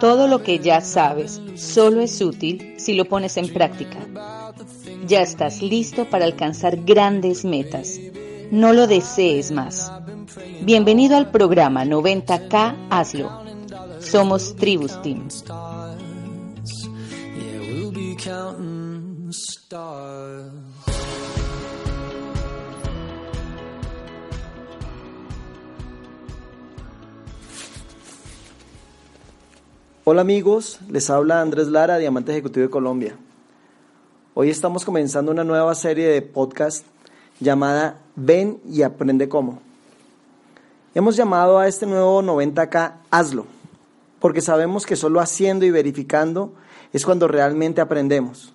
Todo lo que ya sabes solo es útil si lo pones en práctica. Ya estás listo para alcanzar grandes metas. No lo desees más. Bienvenido al programa 90K Hazlo. Somos Tribus Team. Hola amigos, les habla Andrés Lara, Diamante Ejecutivo de Colombia. Hoy estamos comenzando una nueva serie de podcast llamada Ven y aprende cómo. Hemos llamado a este nuevo 90K Hazlo, porque sabemos que solo haciendo y verificando es cuando realmente aprendemos.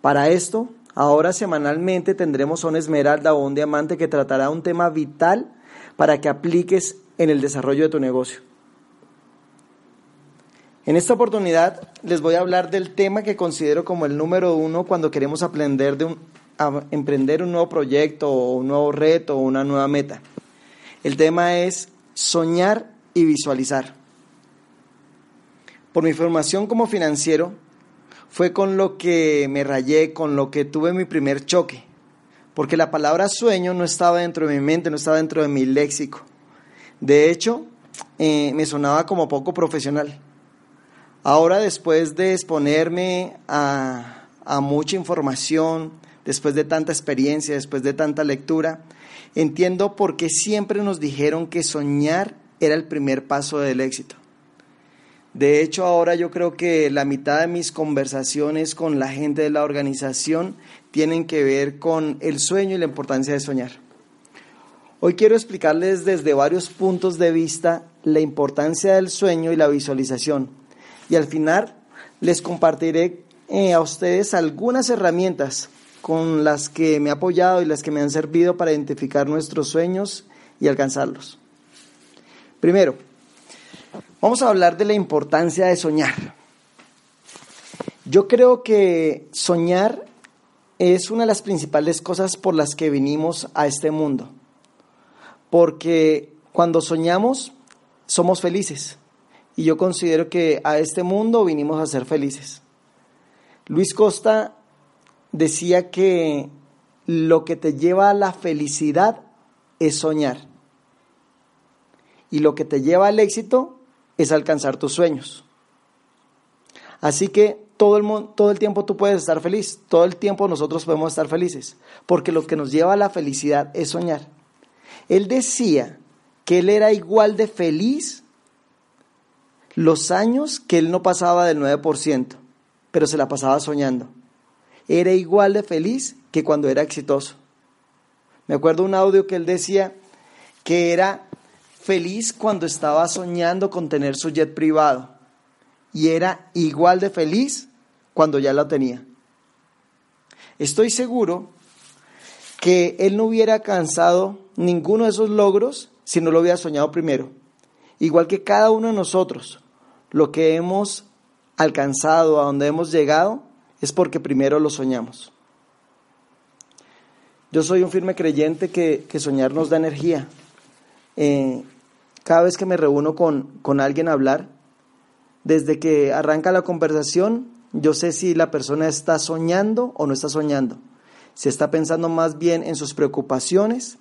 Para esto, ahora semanalmente tendremos una esmeralda o un diamante que tratará un tema vital para que apliques en el desarrollo de tu negocio. En esta oportunidad les voy a hablar del tema que considero como el número uno cuando queremos aprender de un, emprender un nuevo proyecto o un nuevo reto o una nueva meta. El tema es soñar y visualizar. Por mi formación como financiero, fue con lo que me rayé, con lo que tuve mi primer choque, porque la palabra sueño no estaba dentro de mi mente, no estaba dentro de mi léxico. De hecho, eh, me sonaba como poco profesional. Ahora después de exponerme a, mucha información, después de tanta experiencia, después de tanta lectura, entiendo por qué siempre nos dijeron que soñar era el primer paso del éxito. De hecho, ahora yo creo que la mitad de mis conversaciones con la gente de la organización tienen que ver con el sueño y la importancia de soñar. Hoy quiero explicarles desde varios puntos de vista la importancia del sueño y la visualización y al final les compartiré eh, a ustedes algunas herramientas con las que me he apoyado y las que me han servido para identificar nuestros sueños y alcanzarlos. Primero, vamos a hablar de la importancia de soñar. Yo creo que soñar es una de las principales cosas por las que vinimos a este mundo. Porque cuando soñamos, somos felices y yo considero que a este mundo vinimos a ser felices. Luis Costa decía que lo que te lleva a la felicidad es soñar y lo que te lleva al éxito es alcanzar tus sueños. Así que todo el, todo el tiempo tú puedes estar feliz, todo el tiempo nosotros podemos estar felices, porque lo que nos lleva a la felicidad es soñar. Él decía que él era igual de feliz los años que él no pasaba del 9%, pero se la pasaba soñando. Era igual de feliz que cuando era exitoso. Me acuerdo un audio que él decía que era feliz cuando estaba soñando con tener su jet privado y era igual de feliz cuando ya lo tenía. Estoy seguro que él no hubiera alcanzado ninguno de esos logros si no lo hubiera soñado primero. Igual que cada uno de nosotros, lo que hemos alcanzado, a donde hemos llegado, es porque primero lo soñamos. Yo soy un firme creyente que, soñar nos da energía. Eh, cada vez que me reúno con, con alguien a hablar, desde que arranca la conversación, yo sé si la persona está soñando o no está soñando. Si está pensando más bien en sus preocupaciones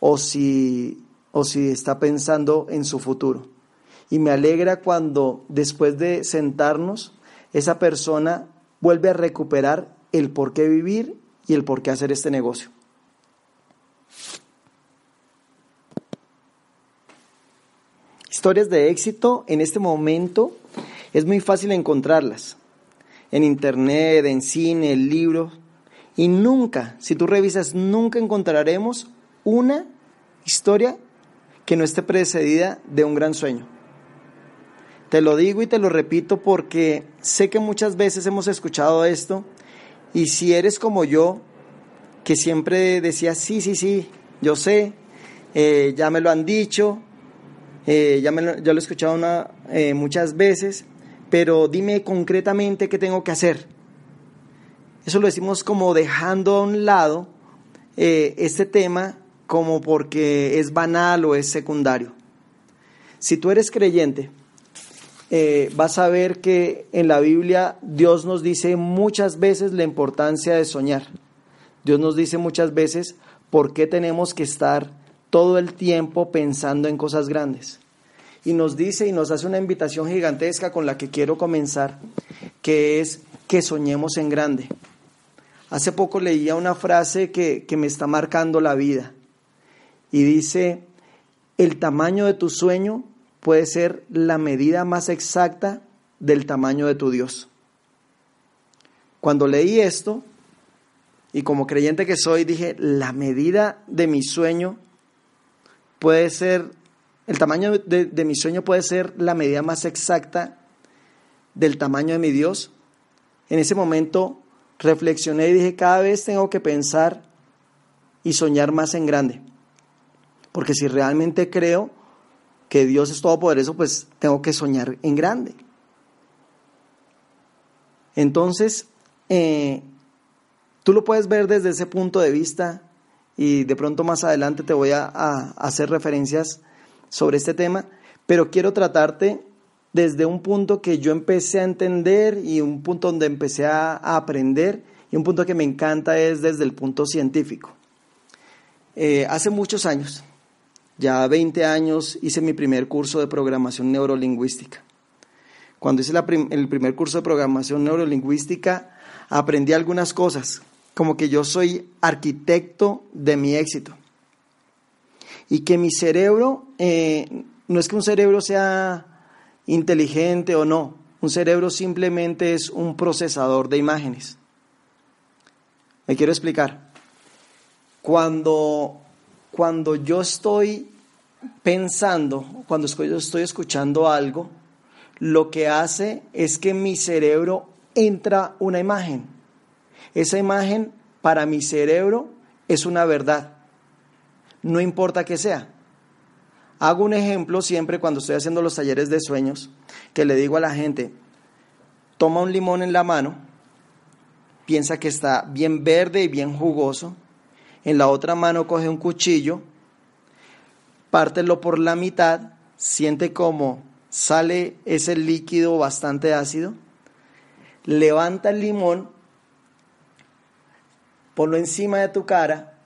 o si, o si está pensando en su futuro. Y me alegra cuando después de sentarnos, esa persona vuelve a recuperar el por qué vivir y el por qué hacer este negocio. Historias de éxito en este momento es muy fácil encontrarlas. En internet, en cine, en libros. Y nunca, si tú revisas, nunca encontraremos una historia que no esté precedida de un gran sueño. Te lo digo y te lo repito porque sé que muchas veces hemos escuchado esto y si eres como yo, que siempre decía, sí, sí, sí, yo sé, eh, ya me lo han dicho, eh, ya, me lo, he escuchado eh, muchas veces, pero dime concretamente qué tengo que hacer. Eso lo decimos como dejando a un lado este tema como porque es banal o es secundario. Si tú eres creyente, eh, vas a ver que en la Biblia Dios nos dice muchas veces la importancia de soñar. Dios nos dice muchas veces por qué tenemos que estar todo el tiempo pensando en cosas grandes. Y nos dice y nos hace una invitación gigantesca con la que quiero comenzar, que es que soñemos en grande. Hace poco leía una frase que, que me está marcando la vida y dice, el tamaño de tu sueño puede ser la medida más exacta del tamaño de tu Dios. Cuando leí esto, y como creyente que soy, dije, la medida de mi sueño puede ser, el tamaño de, de, mi sueño puede ser la medida más exacta del tamaño de mi Dios. En ese momento reflexioné y dije, cada vez tengo que pensar y soñar más en grande. Porque si realmente creo que Dios es todopoderoso, pues tengo que soñar en grande. Entonces, eh, tú lo puedes ver desde ese punto de vista y de pronto más adelante te voy a, hacer referencias sobre este tema, pero quiero tratarte desde un punto que yo empecé a entender y un punto donde empecé a, a aprender y un punto que me encanta es desde el punto científico. Eh, hace muchos años, ya 20 años hice mi primer curso de programación neurolingüística. Cuando hice el primer curso de programación neurolingüística, aprendí algunas cosas, como que yo soy arquitecto de mi éxito. Y que mi cerebro, eh, no es que un cerebro sea inteligente o no, un cerebro simplemente es un procesador de imágenes. Me quiero explicar. Cuando cuando yo estoy pensando, cuando estoy escuchando algo, lo que hace es que mi cerebro entra una imagen. Esa imagen para mi cerebro es una verdad, no importa que sea. Hago un ejemplo siempre cuando estoy haciendo los talleres de sueños, que le digo a la gente, toma un limón en la mano, piensa que está bien verde y bien jugoso, en la otra mano coge un cuchillo, pártelo por la mitad, siente cómo sale ese líquido bastante ácido, levanta el limón, ponlo encima de tu cara,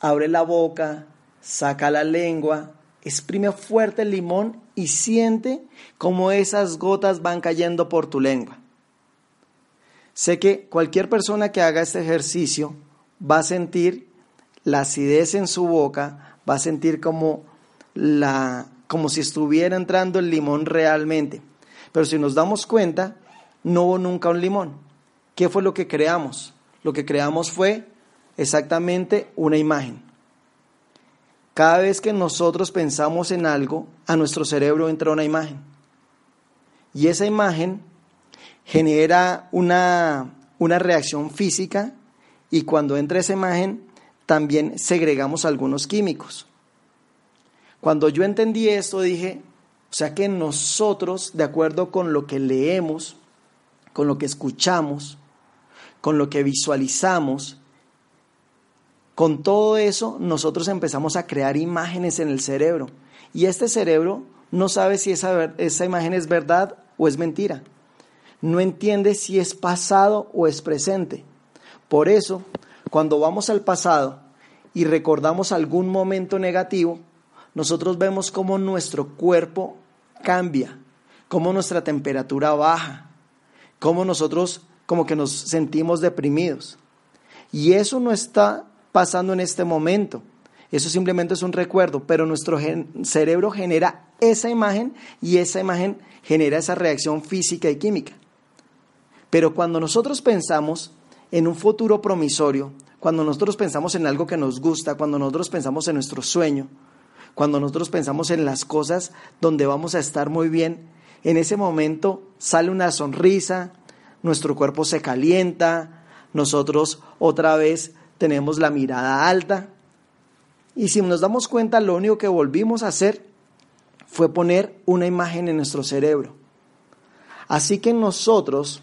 abre la boca, saca la lengua, exprime fuerte el limón y siente cómo esas gotas van cayendo por tu lengua. Sé que cualquier persona que haga este ejercicio va a sentir la acidez en su boca, va a sentir como, la, como si estuviera entrando el limón realmente. Pero si nos damos cuenta, no hubo nunca un limón. ¿Qué fue lo que creamos? Lo que creamos fue exactamente una imagen. Cada vez que nosotros pensamos en algo, a nuestro cerebro entra una imagen. Y esa imagen genera una, una reacción física y cuando entra esa imagen también segregamos algunos químicos. Cuando yo entendí esto dije, o sea que nosotros, de acuerdo con lo que leemos, con lo que escuchamos, con lo que visualizamos, con todo eso nosotros empezamos a crear imágenes en el cerebro. Y este cerebro no sabe si esa, esa imagen es verdad o es mentira. No entiende si es pasado o es presente. Por eso, cuando vamos al pasado y recordamos algún momento negativo, nosotros vemos cómo nuestro cuerpo cambia, cómo nuestra temperatura baja, cómo nosotros como que nos sentimos deprimidos. Y eso no está pasando en este momento. Eso simplemente es un recuerdo, pero nuestro cerebro genera esa imagen y esa imagen genera esa reacción física y química. Pero cuando nosotros pensamos en un futuro promisorio, cuando nosotros pensamos en algo que nos gusta, cuando nosotros pensamos en nuestro sueño, cuando nosotros pensamos en las cosas donde vamos a estar muy bien, en ese momento sale una sonrisa, nuestro cuerpo se calienta, nosotros otra vez tenemos la mirada alta. Y si nos damos cuenta, lo único que volvimos a hacer fue poner una imagen en nuestro cerebro. Así que nosotros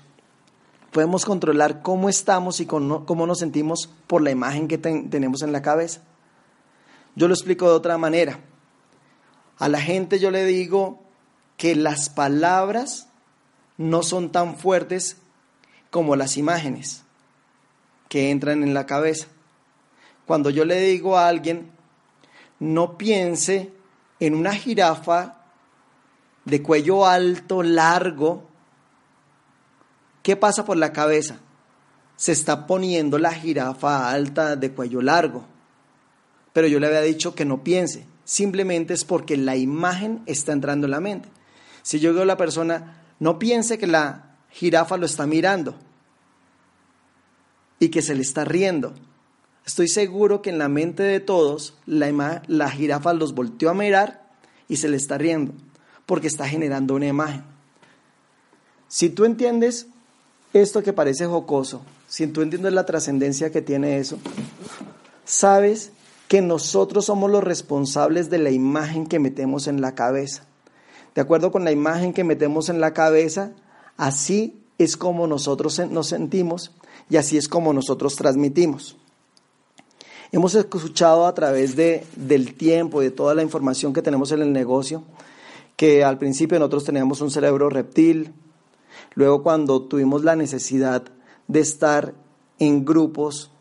podemos controlar cómo estamos y cómo nos sentimos por la imagen que tenemos en la cabeza. Yo lo explico de otra manera. A la gente yo le digo, que las palabras no son tan fuertes como las imágenes que entran en la cabeza. Cuando yo le digo a alguien, no piense en una jirafa de cuello alto, largo, ¿qué pasa por la cabeza? Se está poniendo la jirafa alta de cuello largo. Pero yo le había dicho que no piense, simplemente es porque la imagen está entrando en la mente. Si yo digo a la persona, no piense que la jirafa lo está mirando y que se le está riendo. Estoy seguro que en la mente de todos la, la jirafa los volteó a mirar y se le está riendo, porque está generando una imagen. Si tú entiendes esto que parece jocoso, si tú entiendes la trascendencia que tiene eso, sabes que nosotros somos los responsables de la imagen que metemos en la cabeza. De acuerdo con la imagen que metemos en la cabeza, así es como nosotros nos sentimos y así es como nosotros transmitimos. Hemos escuchado a través de, del tiempo y de toda la información que tenemos en el negocio que al principio nosotros teníamos un cerebro reptil, luego cuando tuvimos la necesidad de estar en grupos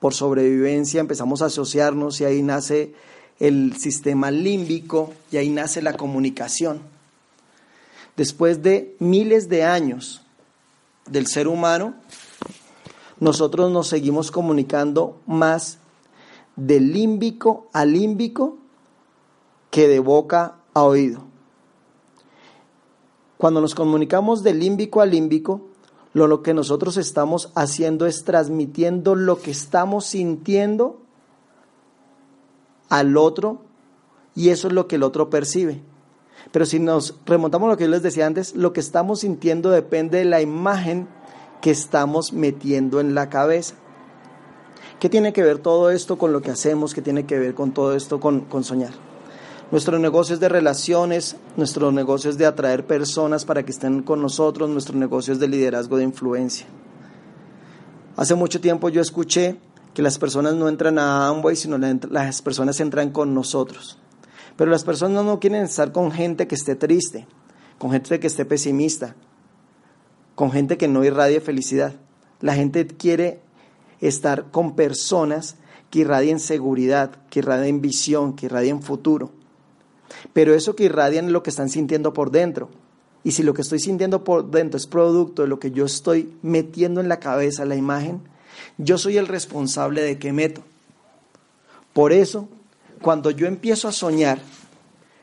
por sobrevivencia empezamos a asociarnos y ahí nace el sistema límbico y ahí nace la comunicación. Después de miles de años del ser humano, nosotros nos seguimos comunicando más de límbico a límbico que de boca a oído. Cuando nos comunicamos de límbico a límbico, lo, lo que nosotros estamos haciendo es transmitiendo lo que estamos sintiendo al otro y eso es lo que el otro percibe. Pero si nos remontamos a lo que yo les decía antes, lo que estamos sintiendo depende de la imagen que estamos metiendo en la cabeza. ¿Qué tiene que ver todo esto con lo que hacemos? ¿Qué tiene que ver con todo esto con, con soñar? Nuestro negocio es de relaciones, nuestro negocio es de atraer personas para que estén con nosotros, nuestro negocio es de liderazgo de influencia. Hace mucho tiempo yo escuché que las personas no entran a Amway, sino las personas entran con nosotros. Pero las personas no quieren estar con gente que esté triste, con gente que esté pesimista, con gente que no irradie felicidad. La gente quiere estar con personas que irradien seguridad, que irradien visión, que irradien futuro. Pero eso que irradian es lo que están sintiendo por dentro. Y si lo que estoy sintiendo por dentro es producto de lo que yo estoy metiendo en la cabeza, la imagen, yo soy el responsable de qué meto. Por eso, cuando yo empiezo a soñar,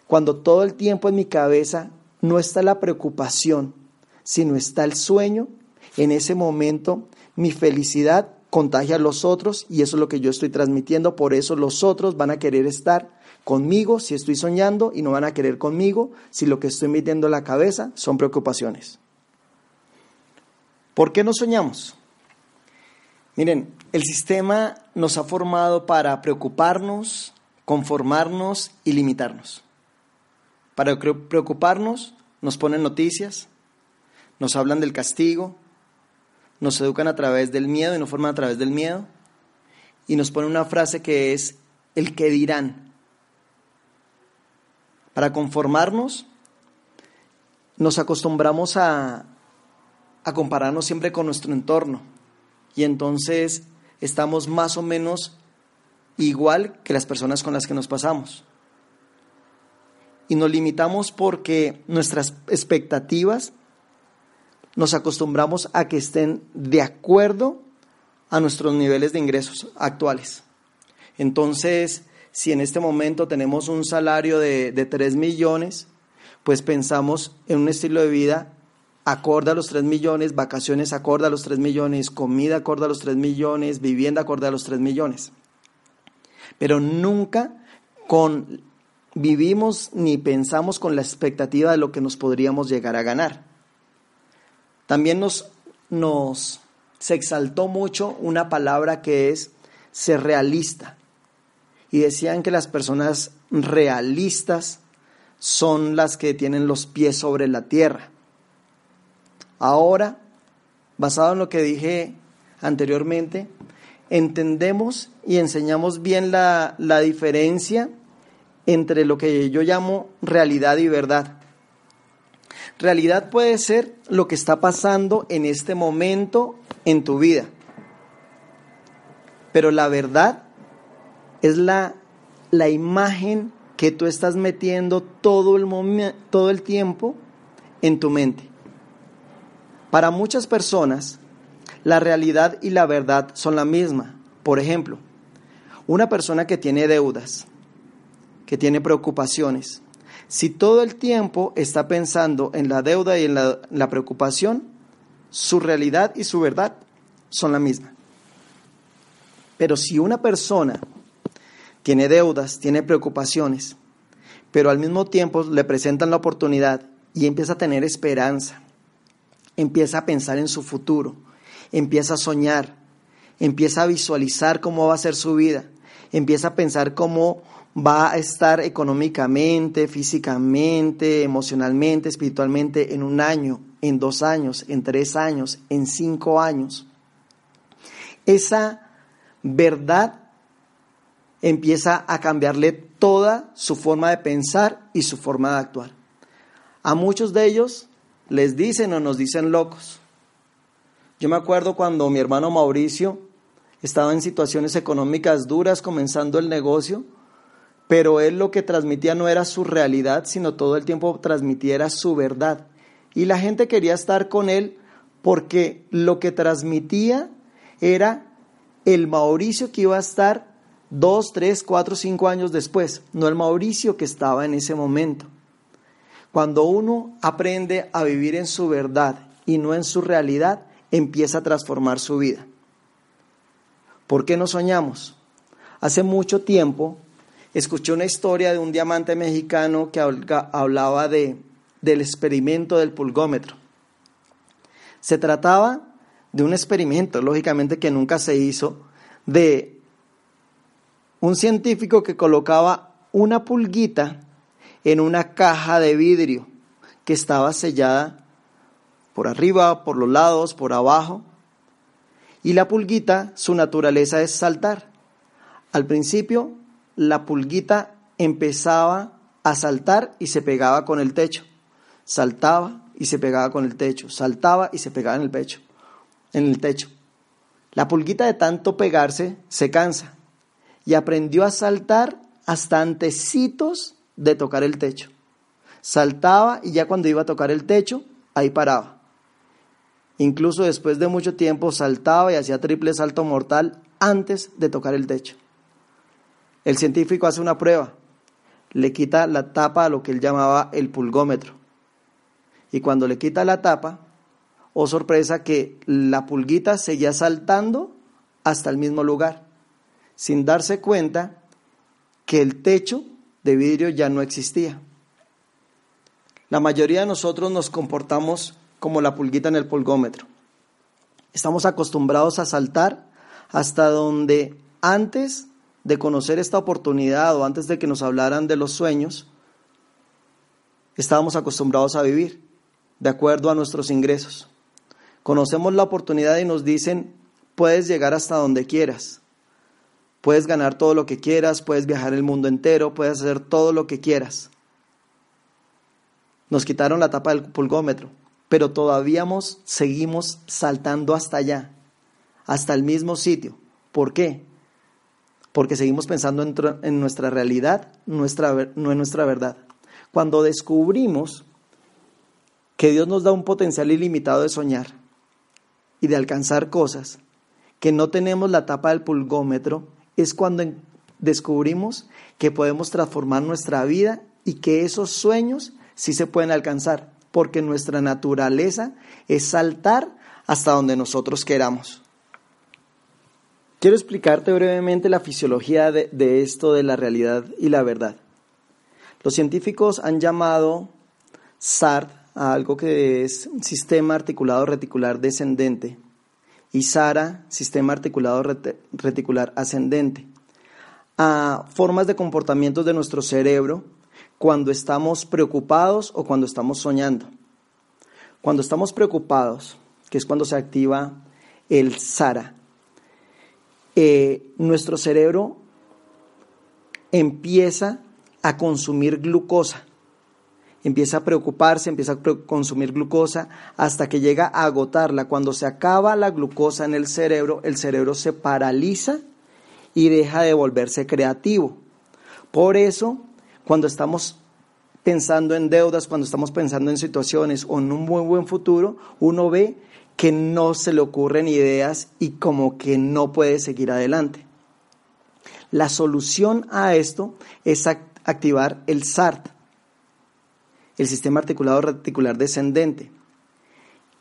cuando todo el tiempo en mi cabeza no está la preocupación, sino está el sueño, en ese momento mi felicidad contagia a los otros y eso es lo que yo estoy transmitiendo, por eso los otros van a querer estar conmigo si estoy soñando y no van a querer conmigo si lo que estoy metiendo en la cabeza son preocupaciones. ¿Por qué no soñamos? Miren, el sistema nos ha formado para preocuparnos, conformarnos y limitarnos. Para preocuparnos nos ponen noticias, nos hablan del castigo, nos educan a través del miedo y nos forman a través del miedo, y nos ponen una frase que es el que dirán. Para conformarnos, nos acostumbramos a, a compararnos siempre con nuestro entorno, y entonces estamos más o menos igual que las personas con las que nos pasamos. Y nos limitamos porque nuestras expectativas nos acostumbramos a que estén de acuerdo a nuestros niveles de ingresos actuales. Entonces, si en este momento tenemos un salario de, de 3 millones, pues pensamos en un estilo de vida acorde a los 3 millones, vacaciones acorde a los 3 millones, comida acorde a los 3 millones, vivienda acorde a los 3 millones. Pero nunca con vivimos ni pensamos con la expectativa de lo que nos podríamos llegar a ganar. También nos, se exaltó mucho una palabra que es ser realista. Y decían que las personas realistas son las que tienen los pies sobre la tierra. Ahora, basado en lo que dije anteriormente, entendemos y enseñamos bien la, la diferencia entre lo que yo llamo realidad y verdad. Realidad puede ser lo que está pasando en este momento en tu vida. Pero la verdad es la, la imagen que tú estás metiendo todo el, todo el tiempo en tu mente. Para muchas personas, la realidad y la verdad son la misma. Por ejemplo, una persona que tiene deudas, que tiene preocupaciones, si todo el tiempo está pensando en la deuda y en la, la preocupación, su realidad y su verdad son la misma. Pero si una persona tiene deudas, tiene preocupaciones, pero al mismo tiempo le presentan la oportunidad y empieza a tener esperanza, empieza a pensar en su futuro, empieza a soñar, empieza a visualizar cómo va a ser su vida, empieza a pensar cómo va a estar económicamente, físicamente, emocionalmente, espiritualmente en un año, en dos años, en tres años, en cinco años. Esa verdad empieza a cambiarle toda su forma de pensar y su forma de actuar. A muchos de ellos les dicen o nos dicen locos. Yo me acuerdo cuando mi hermano Mauricio estaba en situaciones económicas duras comenzando el negocio, pero él lo que transmitía no era su realidad, sino todo el tiempo transmitía su verdad. Y la gente quería estar con él porque lo que transmitía era el Mauricio que iba a estar dos, tres, cuatro, cinco años después, no el Mauricio que estaba en ese momento. Cuando uno aprende a vivir en su verdad y no en su realidad, empieza a transformar su vida. ¿Por qué no soñamos? Hace mucho tiempo escuché una historia de un diamante mexicano que hablaba de, del experimento del pulgómetro. Se trataba de un experimento, lógicamente que nunca se hizo, de un científico que colocaba una pulguita en una caja de vidrio que estaba sellada por arriba, por los lados, por abajo. Y la pulguita, su naturaleza es saltar. Al principio, la pulguita empezaba a saltar y se pegaba con el techo. Saltaba y se pegaba con el techo. Saltaba y se pegaba en el pecho en el techo. La pulguita de tanto pegarse se cansa y aprendió a saltar hasta antecitos de tocar el techo. Saltaba y ya cuando iba a tocar el techo, ahí paraba. Incluso después de mucho tiempo saltaba y hacía triple salto mortal antes de tocar el techo. El científico hace una prueba, le quita la tapa a lo que él llamaba el pulgómetro. Y cuando le quita la tapa, oh sorpresa que la pulguita seguía saltando hasta el mismo lugar, sin darse cuenta que el techo de vidrio ya no existía. La mayoría de nosotros nos comportamos como la pulguita en el pulgómetro. Estamos acostumbrados a saltar hasta donde antes de conocer esta oportunidad o antes de que nos hablaran de los sueños, estábamos acostumbrados a vivir de acuerdo a nuestros ingresos. Conocemos la oportunidad y nos dicen, puedes llegar hasta donde quieras. Puedes ganar todo lo que quieras, puedes viajar el mundo entero, puedes hacer todo lo que quieras. Nos quitaron la tapa del pulgómetro, pero todavía seguimos saltando hasta allá, hasta el mismo sitio. ¿Por qué? Porque seguimos pensando en, nuestra realidad, nuestra, no en nuestra verdad. Cuando descubrimos que Dios nos da un potencial ilimitado de soñar, y de alcanzar cosas, que no tenemos la tapa del pulgómetro, es cuando descubrimos que podemos transformar nuestra vida y que esos sueños sí se pueden alcanzar, porque nuestra naturaleza es saltar hasta donde nosotros queramos. Quiero explicarte brevemente la fisiología de, esto de la realidad y la verdad. Los científicos han llamado SART a algo que es sistema articulado reticular descendente y SARA, sistema articulado reticular ascendente, a formas de comportamientos de nuestro cerebro cuando estamos preocupados o cuando estamos soñando. Cuando estamos preocupados, que es cuando se activa el SARA, eh, nuestro cerebro empieza a consumir glucosa empieza a preocuparse, empieza a consumir glucosa hasta que llega a agotarla. Cuando se acaba la glucosa en el cerebro, el cerebro se paraliza y deja de volverse creativo. Por eso, cuando estamos pensando en deudas, cuando estamos pensando en situaciones o en un buen buen futuro, uno ve que no se le ocurren ideas y como que no puede seguir adelante. La solución a esto es activar el SART, el sistema articulado reticular descendente.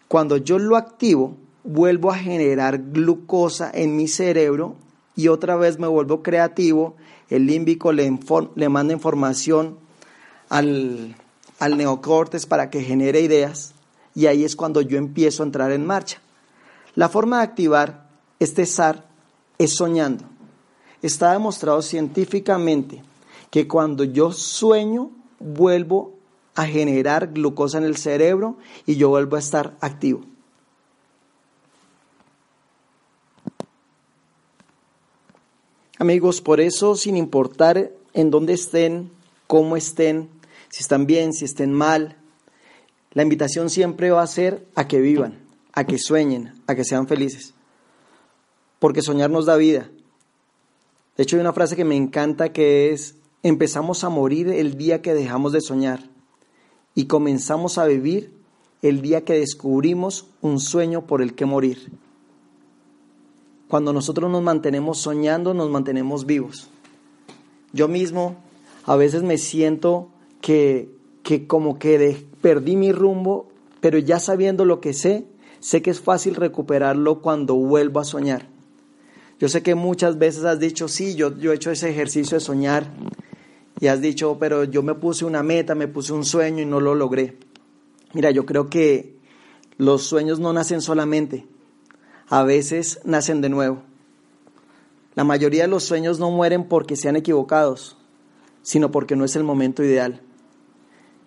Cuando yo lo activo, vuelvo a generar glucosa en mi cerebro y otra vez me vuelvo creativo, el límbico le, le manda información al, al neocortes para que genere ideas y ahí es cuando yo empiezo a entrar en marcha. La forma de activar este SAR es soñando. Está demostrado científicamente que cuando yo sueño, vuelvo a generar glucosa en el cerebro y yo vuelvo a estar activo. Amigos, por eso, sin importar en dónde estén, cómo estén, si están bien, si estén mal, la invitación siempre va a ser a que vivan, a que sueñen, a que sean felices. Porque soñar nos da vida. De hecho, hay una frase que me encanta que es, empezamos a morir el día que dejamos de soñar y comenzamos a vivir el día que descubrimos un sueño por el que morir. Cuando nosotros nos mantenemos soñando, nos mantenemos vivos. Yo mismo a veces me siento que, que como que perdí mi rumbo, pero ya sabiendo lo que sé, sé que es fácil recuperarlo cuando vuelvo a soñar. Yo sé que muchas veces has dicho, sí, yo, yo he hecho ese ejercicio de soñar y has dicho, pero yo me puse una meta, me puse un sueño y no lo logré. Mira, yo creo que los sueños no nacen solamente, a veces nacen de nuevo. La mayoría de los sueños no mueren porque sean equivocados, sino porque no es el momento ideal.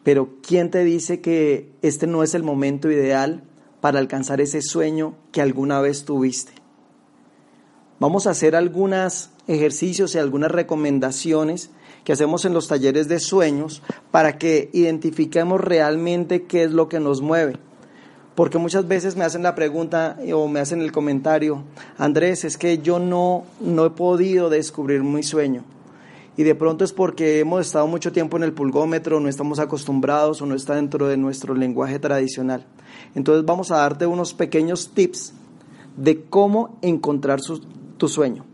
Pero ¿quién te dice que este no es el momento ideal para alcanzar ese sueño que alguna vez tuviste? Vamos a hacer algunos ejercicios y algunas recomendaciones que hacemos en los talleres de sueños para que identifiquemos realmente qué es lo que nos mueve. Porque muchas veces me hacen la pregunta o me hacen el comentario, Andrés, es que yo no, no he podido descubrir mi sueño. Y de pronto es porque hemos estado mucho tiempo en el pulgómetro, no estamos acostumbrados o no está dentro de nuestro lenguaje tradicional. Entonces vamos a darte unos pequeños tips de cómo encontrar su, tu sueño.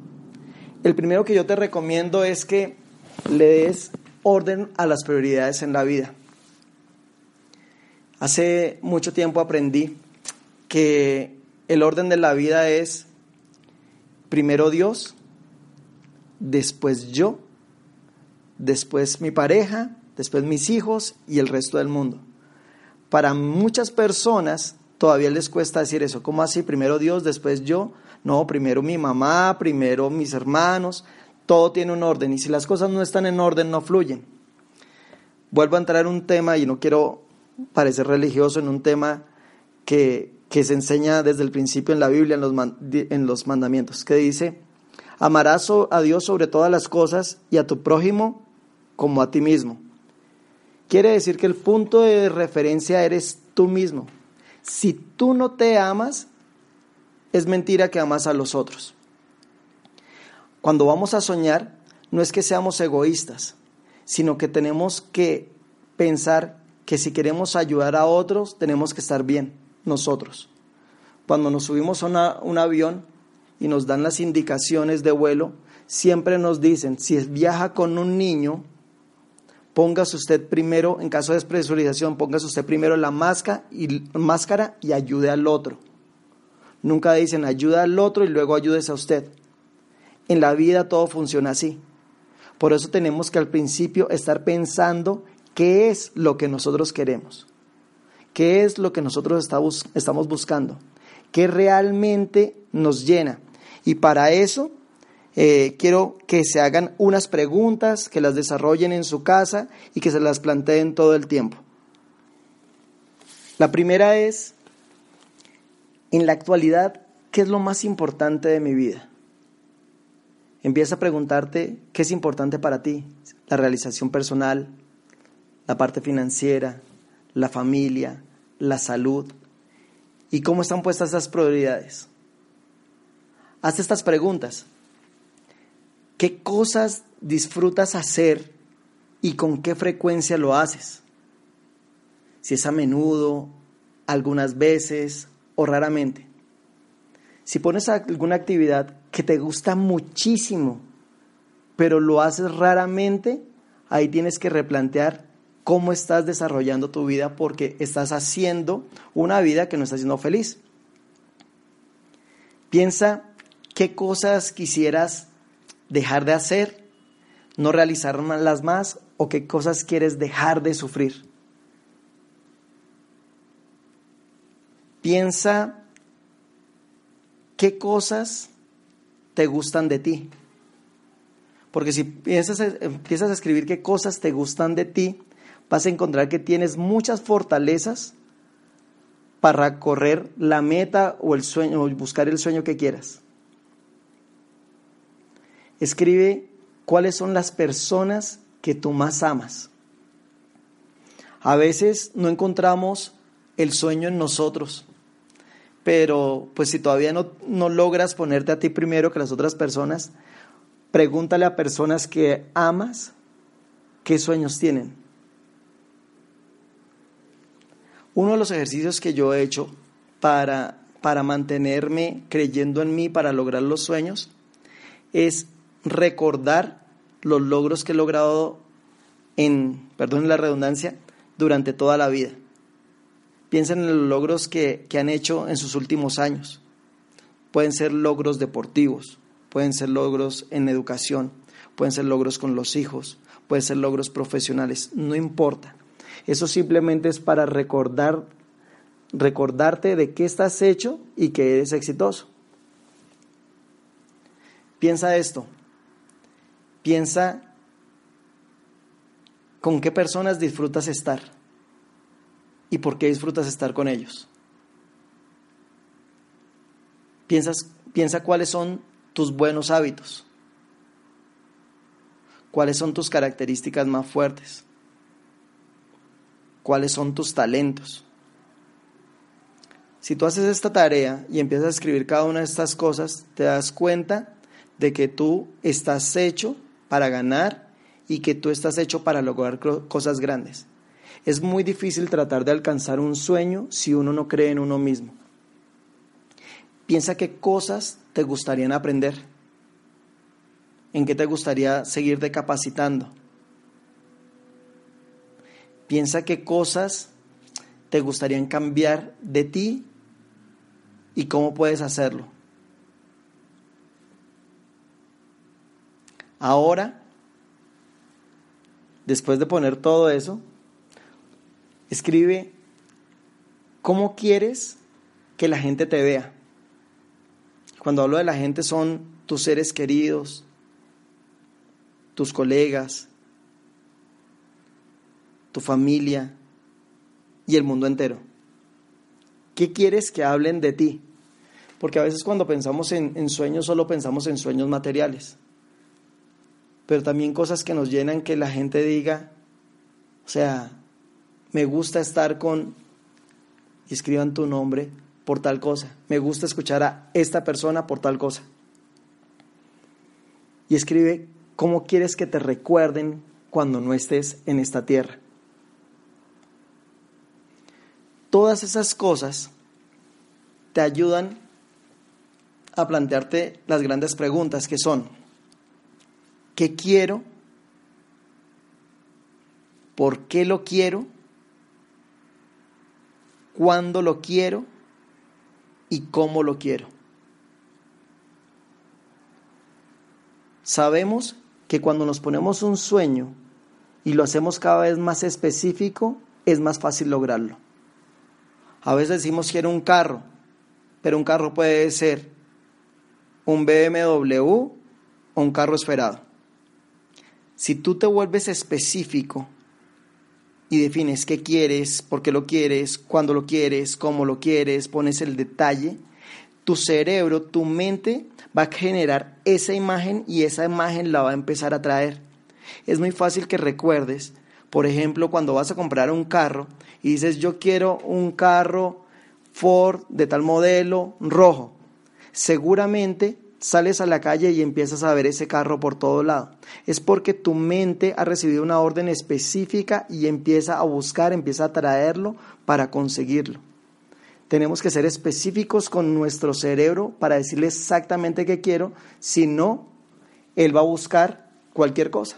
El primero que yo te recomiendo es que le des orden a las prioridades en la vida. Hace mucho tiempo aprendí que el orden de la vida es primero Dios, después yo, después mi pareja, después mis hijos y el resto del mundo. Para muchas personas todavía les cuesta decir eso. ¿Cómo así? Primero Dios, después yo, no, primero mi mamá, primero mis hermanos, todo tiene un orden y si las cosas no están en orden no fluyen. Vuelvo a entrar en un tema y no quiero parecer religioso en un tema que, que se enseña desde el principio en la Biblia, en los, en los mandamientos, que dice, amarás a Dios sobre todas las cosas y a tu prójimo como a ti mismo. Quiere decir que el punto de referencia eres tú mismo. Si tú no te amas, es mentira que amas a los otros. Cuando vamos a soñar, no es que seamos egoístas, sino que tenemos que pensar que si queremos ayudar a otros, tenemos que estar bien nosotros. Cuando nos subimos a un avión y nos dan las indicaciones de vuelo, siempre nos dicen, si viaja con un niño, póngase usted primero, en caso de despresurización, póngase usted primero la máscara y, máscara y ayude al otro. Nunca dicen ayuda al otro y luego ayúdese a usted. En la vida todo funciona así. Por eso tenemos que al principio estar pensando qué es lo que nosotros queremos, qué es lo que nosotros estamos buscando, qué realmente nos llena. Y para eso eh, quiero que se hagan unas preguntas, que las desarrollen en su casa y que se las planteen todo el tiempo. La primera es, en la actualidad, ¿qué es lo más importante de mi vida? Empieza a preguntarte qué es importante para ti, la realización personal, la parte financiera, la familia, la salud. ¿Y cómo están puestas esas prioridades? Haz estas preguntas. ¿Qué cosas disfrutas hacer y con qué frecuencia lo haces? Si es a menudo, algunas veces o raramente. Si pones alguna actividad que te gusta muchísimo, pero lo haces raramente, ahí tienes que replantear cómo estás desarrollando tu vida porque estás haciendo una vida que no está siendo feliz. Piensa qué cosas quisieras dejar de hacer, no realizarlas más o qué cosas quieres dejar de sufrir. Piensa qué cosas te gustan de ti. Porque si piensas, empiezas a escribir qué cosas te gustan de ti, vas a encontrar que tienes muchas fortalezas para correr la meta o el sueño, o buscar el sueño que quieras. Escribe cuáles son las personas que tú más amas. A veces no encontramos el sueño en nosotros, pero pues si todavía no, no logras ponerte a ti primero que las otras personas, pregúntale a personas que amas qué sueños tienen. Uno de los ejercicios que yo he hecho para, para mantenerme creyendo en mí, para lograr los sueños, es recordar los logros que he logrado en, perdón la redundancia, durante toda la vida. Piensen en los logros que, que han hecho en sus últimos años. Pueden ser logros deportivos, pueden ser logros en educación, pueden ser logros con los hijos, pueden ser logros profesionales, no importa. Eso simplemente es para recordar, recordarte de qué estás hecho y que eres exitoso. Piensa esto. Piensa con qué personas disfrutas estar y por qué disfrutas estar con ellos. Piensas, piensa cuáles son tus buenos hábitos, cuáles son tus características más fuertes cuáles son tus talentos. Si tú haces esta tarea y empiezas a escribir cada una de estas cosas, te das cuenta de que tú estás hecho para ganar y que tú estás hecho para lograr cosas grandes. Es muy difícil tratar de alcanzar un sueño si uno no cree en uno mismo. Piensa qué cosas te gustarían aprender, en qué te gustaría seguirte capacitando, Piensa qué cosas te gustarían cambiar de ti y cómo puedes hacerlo. Ahora, después de poner todo eso, escribe cómo quieres que la gente te vea. Cuando hablo de la gente son tus seres queridos, tus colegas, tu familia y el mundo entero. ¿Qué quieres que hablen de ti? Porque a veces cuando pensamos en, sueños solo pensamos en sueños materiales, pero también cosas que nos llenan que la gente diga, o sea, me gusta estar con, escriban tu nombre por tal cosa, me gusta escuchar a esta persona por tal cosa. Y escribe cómo quieres que te recuerden cuando no estés en esta tierra. Todas esas cosas te ayudan a plantearte las grandes preguntas que son, ¿qué quiero? ¿Por qué lo quiero? ¿Cuándo lo quiero? ¿Y cómo lo quiero? Sabemos que cuando nos ponemos un sueño y lo hacemos cada vez más específico, es más fácil lograrlo. A veces decimos quiero un carro, pero un carro puede ser un BMW o un carro esperado. Si tú te vuelves específico y defines qué quieres, por qué lo quieres, cuándo lo quieres, cómo lo quieres, pones el detalle, tu cerebro, tu mente va a generar esa imagen y esa imagen la va a empezar a traer. Es muy fácil que recuerdes Por ejemplo, cuando vas a comprar un carro y dices, yo quiero un carro Ford de tal modelo rojo, seguramente sales a la calle y empiezas a ver ese carro por todo lado. Es porque tu mente ha recibido una orden específica y empieza a buscar, empieza a traerlo para conseguirlo. Tenemos que ser específicos con nuestro cerebro para decirle exactamente qué quiero, si no, él va a buscar cualquier cosa.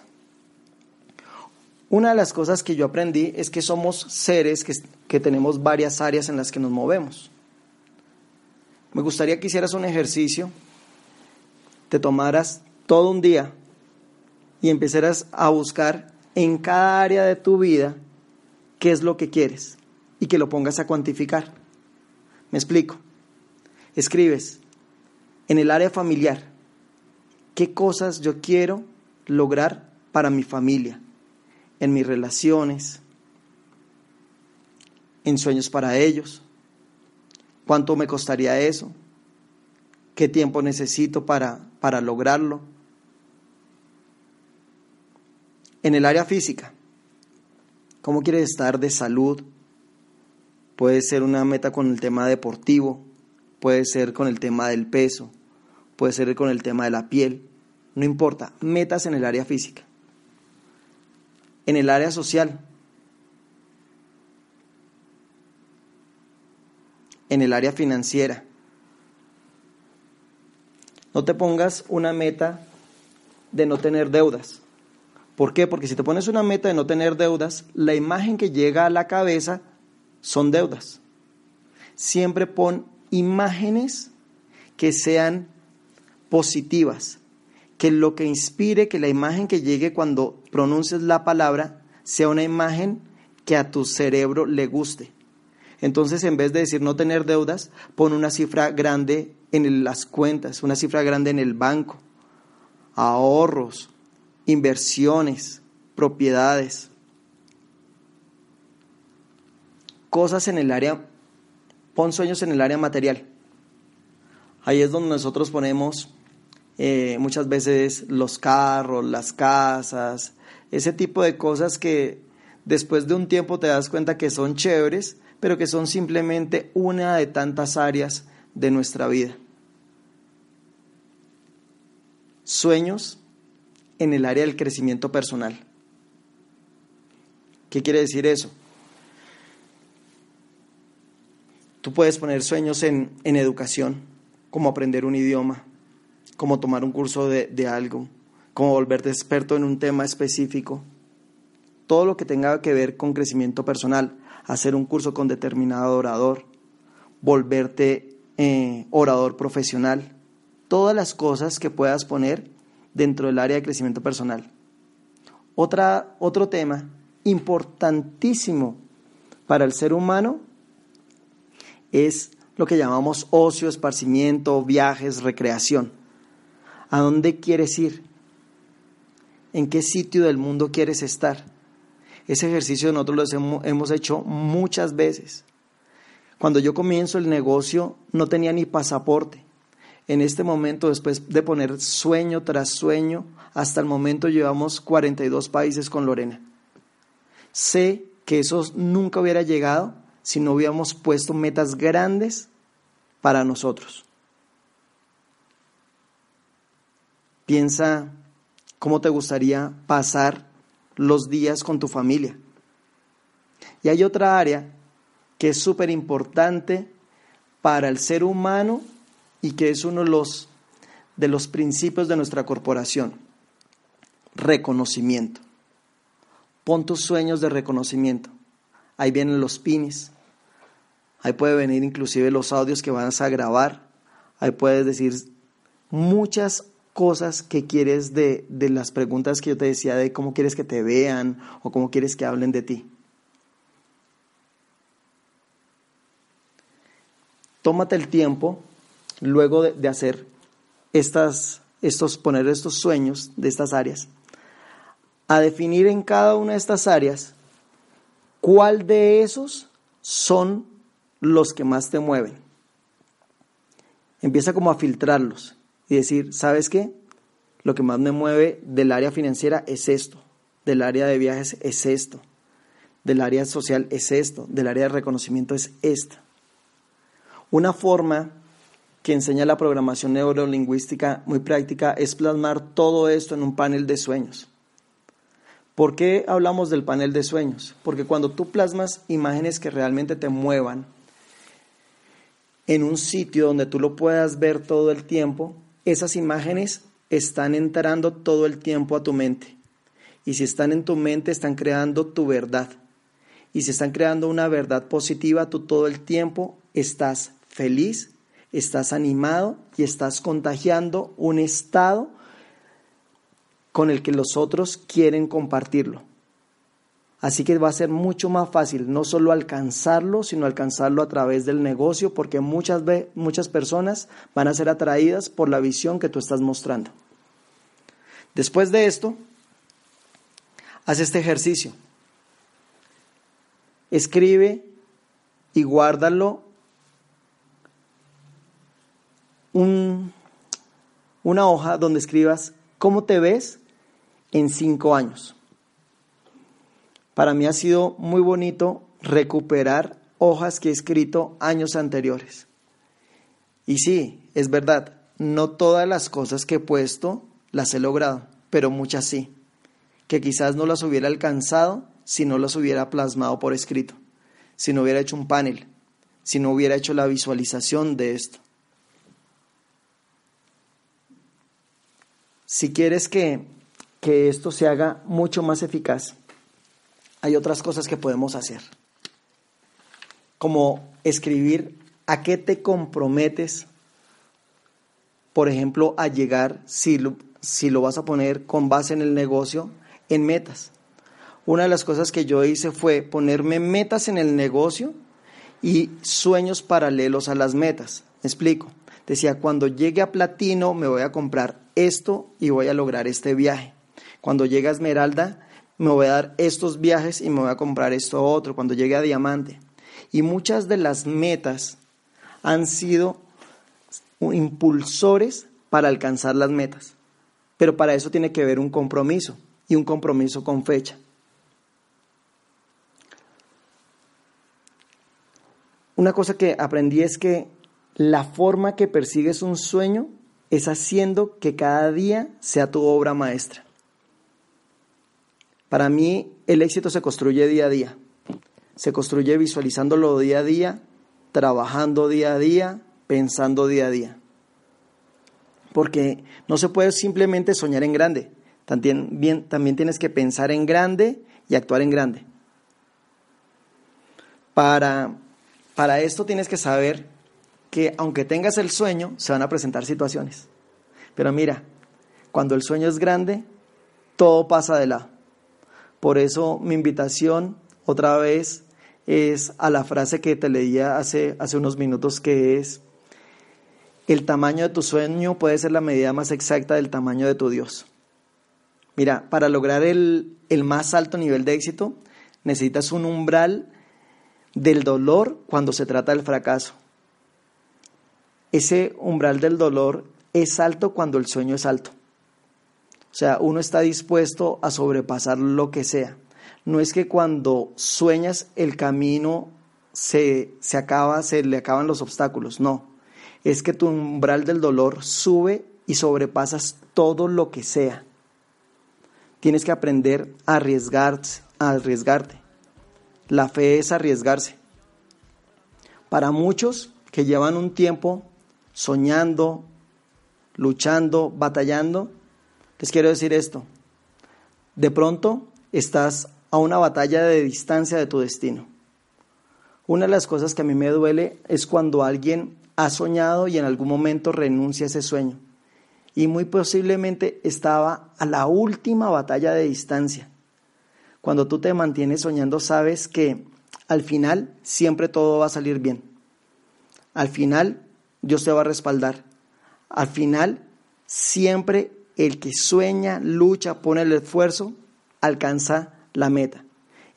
Una de las cosas que yo aprendí es que somos seres que, que tenemos varias áreas en las que nos movemos. Me gustaría que hicieras un ejercicio te tomaras todo un día y empezaras a buscar en cada área de tu vida qué es lo que quieres y que lo pongas a cuantificar. Me explico. Escribes en el área familiar qué cosas yo quiero lograr para mi familia, en mis relaciones, en sueños para ellos. ¿Cuánto me costaría eso? ¿Qué tiempo necesito para para lograrlo. En el área física, ¿cómo quieres estar de salud? Puede ser una meta con el tema deportivo, puede ser con el tema del peso, puede ser con el tema de la piel, no importa, metas en el área física. En el área social, en el área financiera, no te pongas una meta de no tener deudas. ¿Por qué? Porque si te pones una meta de no tener deudas, la imagen que llega a la cabeza son deudas. Siempre pon imágenes que sean positivas, que lo que inspire, que la imagen que llegue cuando pronuncies la palabra sea una imagen que a tu cerebro le guste. Entonces, en vez de decir no tener deudas, pon una cifra grande en las cuentas, una cifra grande en el banco, ahorros, inversiones, propiedades, cosas en el área, pon sueños en el área material. Ahí es donde nosotros ponemos eh, muchas veces los carros, las casas, ese tipo de cosas que después de un tiempo te das cuenta que son chéveres, pero que son simplemente una de tantas áreas de nuestra vida. Sueños en el área del crecimiento personal. ¿Qué quiere decir eso? Tú puedes poner sueños en, educación, como aprender un idioma, como tomar un curso de, de algo, como volverte experto en un tema específico. Todo lo que tenga que ver con crecimiento personal, hacer un curso con determinado orador, volverte eh, orador profesional, todas las cosas que puedas poner dentro del área de crecimiento personal. Otra, otro tema importantísimo para el ser humano es lo que llamamos ocio, esparcimiento, viajes, recreación. ¿A dónde quieres ir? ¿En qué sitio del mundo quieres estar? Ese ejercicio nosotros lo hemos hecho muchas veces. Cuando yo comienzo el negocio no tenía ni pasaporte. En este momento, después de poner sueño tras sueño, hasta el momento llevamos 42 países con Lorena. Sé que eso nunca hubiera llegado si no hubiéramos puesto metas grandes para nosotros. Piensa cómo te gustaría pasar los días con tu familia. Y hay otra área que es súper importante para el ser humano y que es uno de los, de los principios de nuestra corporación. Reconocimiento. Pon tus sueños de reconocimiento. Ahí vienen los pines. Ahí puede venir inclusive los audios que vas a grabar. Ahí puedes decir muchas cosas que quieres de, de las preguntas que yo te decía de cómo quieres que te vean o cómo quieres que hablen de ti. tómate el tiempo luego de, hacer estas, estos, poner estos sueños de estas áreas, a definir en cada una de estas áreas cuál de esos son los que más te mueven. Empieza como a filtrarlos y decir, ¿sabes qué? Lo que más me mueve del área financiera es esto. del área de viajes es esto, del área social es esto, del área de reconocimiento es esta. Una forma que enseña la programación neurolingüística muy práctica es plasmar todo esto en un panel de sueños. ¿Por qué hablamos del panel de sueños? Porque cuando tú plasmas imágenes que realmente te muevan en un sitio donde tú lo puedas ver todo el tiempo, esas imágenes están entrando todo el tiempo a tu mente. Y si están en tu mente, están creando tu verdad. Y si están creando una verdad positiva, tú todo el tiempo estás feliz, estás animado y estás contagiando un estado con el que los otros quieren compartirlo. Así que va a ser mucho más fácil no solo alcanzarlo, sino alcanzarlo a través del negocio, porque muchas, muchas personas van a ser atraídas por la visión que tú estás mostrando. Después de esto, haz este ejercicio. Escribe y guárdalo un, una hoja donde escribas cómo te ves en cinco años. Para mí ha sido muy bonito recuperar hojas que he escrito años anteriores. Y sí, es verdad, no todas las cosas que he puesto las he logrado, pero muchas sí, que quizás no las hubiera alcanzado si no las hubiera plasmado por escrito, si no hubiera hecho un panel, si no hubiera hecho la visualización de esto. Si quieres que, que esto se haga mucho más eficaz, hay otras cosas que podemos hacer, como escribir a qué te comprometes, por ejemplo, a llegar, si lo, vas a poner con base en el negocio, en metas. Una de las cosas que yo hice fue ponerme metas en el negocio y sueños paralelos a las metas. Me explico. Decía, cuando llegue a platino me voy a comprar esto y voy a lograr este viaje. Cuando llegue a esmeralda me voy a dar estos viajes y me voy a comprar esto otro cuando llegue a diamante. Y muchas de las metas han sido impulsores para alcanzar las metas. Pero para eso tiene que haber un compromiso y un compromiso con fecha. Una cosa que aprendí es que la forma que persigues un sueño es haciendo que cada día sea tu obra maestra. Para mí el éxito se construye día a día. Se construye visualizándolo día a día, trabajando día a día, pensando día a día. Porque no se puede simplemente soñar en grande. También, también tienes que pensar en grande y actuar en grande. Para, para esto tienes que saber que aunque tengas el sueño, se van a presentar situaciones. Pero mira, cuando el sueño es grande, todo pasa de lado. Por eso mi invitación otra vez es a la frase que te leía hace, hace unos minutos que es, el tamaño de tu sueño puede ser la medida más exacta del tamaño de tu Dios. Mira, para lograr el, el más alto nivel de éxito, necesitas un umbral del dolor cuando se trata del fracaso. Ese umbral del dolor es alto cuando el sueño es alto. O sea, uno está dispuesto a sobrepasar lo que sea. No es que cuando sueñas el camino se, se acaba, se le acaban los obstáculos, no. Es que tu umbral del dolor sube y sobrepasas todo lo que sea. Tienes que aprender a arriesgarse, a arriesgarte. La fe es arriesgarse. Para muchos que llevan un tiempo soñando, luchando, batallando, les quiero decir esto. De pronto estás a una batalla de distancia de tu destino. Una de las cosas que a mí me duele es cuando alguien ha soñado y en algún momento renuncia a ese sueño. Y muy posiblemente estaba a la última batalla de distancia. Cuando tú te mantienes soñando sabes que al final siempre todo va a salir bien. Al final Dios te va a respaldar. Al final siempre el que sueña, lucha, pone el esfuerzo, alcanza la meta.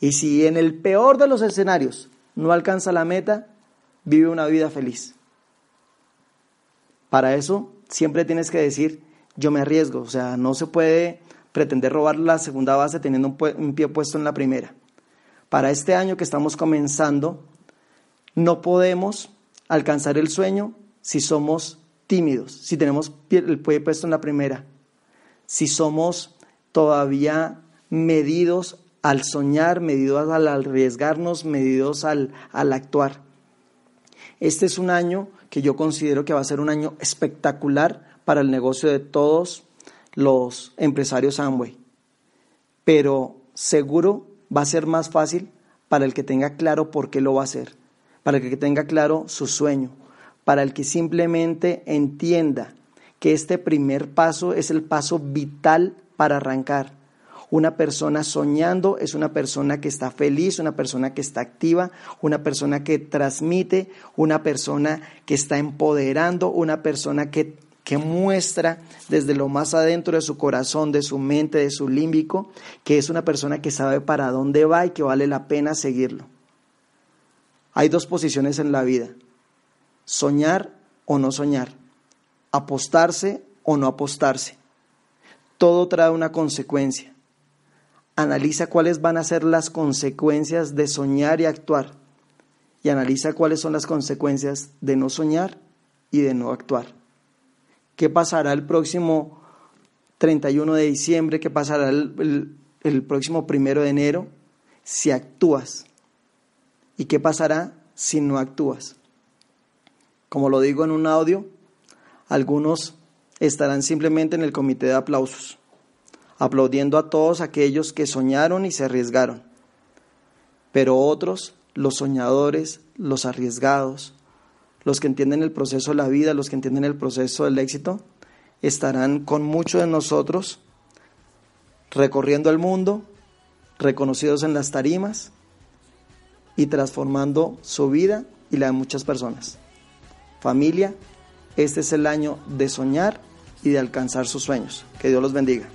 Y si en el peor de los escenarios no alcanza la meta, vive una vida feliz. Para eso siempre tienes que decir, yo me arriesgo, o sea, no se puede pretender robar la segunda base teniendo un, pie puesto en la primera. Para este año que estamos comenzando, no podemos alcanzar el sueño si somos tímidos, si tenemos el pie puesto en la primera, si somos todavía medidos al soñar, medidos al arriesgarnos, medidos al, al actuar. Este es un año que yo considero que va a ser un año espectacular para el negocio de todos los empresarios Amway. Pero seguro va a ser más fácil para el que tenga claro por qué lo va a hacer, para el que tenga claro su sueño, para el que simplemente entienda que este primer paso es el paso vital para arrancar. Una persona soñando es una persona que está feliz, una persona que está activa, una persona que transmite, una persona que está empoderando, una persona que que muestra desde lo más adentro de su corazón, de su mente, de su límbico, que es una persona que sabe para dónde va y que vale la pena seguirlo. Hay dos posiciones en la vida, soñar o no soñar, apostarse o no apostarse. Todo trae una consecuencia. Analiza cuáles van a ser las consecuencias de soñar y actuar. Y analiza cuáles son las consecuencias de no soñar y de no actuar qué pasará el próximo 31 de diciembre, qué pasará el, próximo primero de enero si actúas y qué pasará si no actúas. Como lo digo en un audio, algunos estarán simplemente en el comité de aplausos, aplaudiendo a todos aquellos que soñaron y se arriesgaron. Pero otros, los soñadores, los arriesgados, los que entienden el proceso de la vida, los que entienden el proceso del éxito, estarán con muchos de nosotros recorriendo el mundo, reconocidos en las tarimas y transformando su vida y la de muchas personas. Familia, este es el año de soñar y de alcanzar sus sueños. Que Dios los bendiga.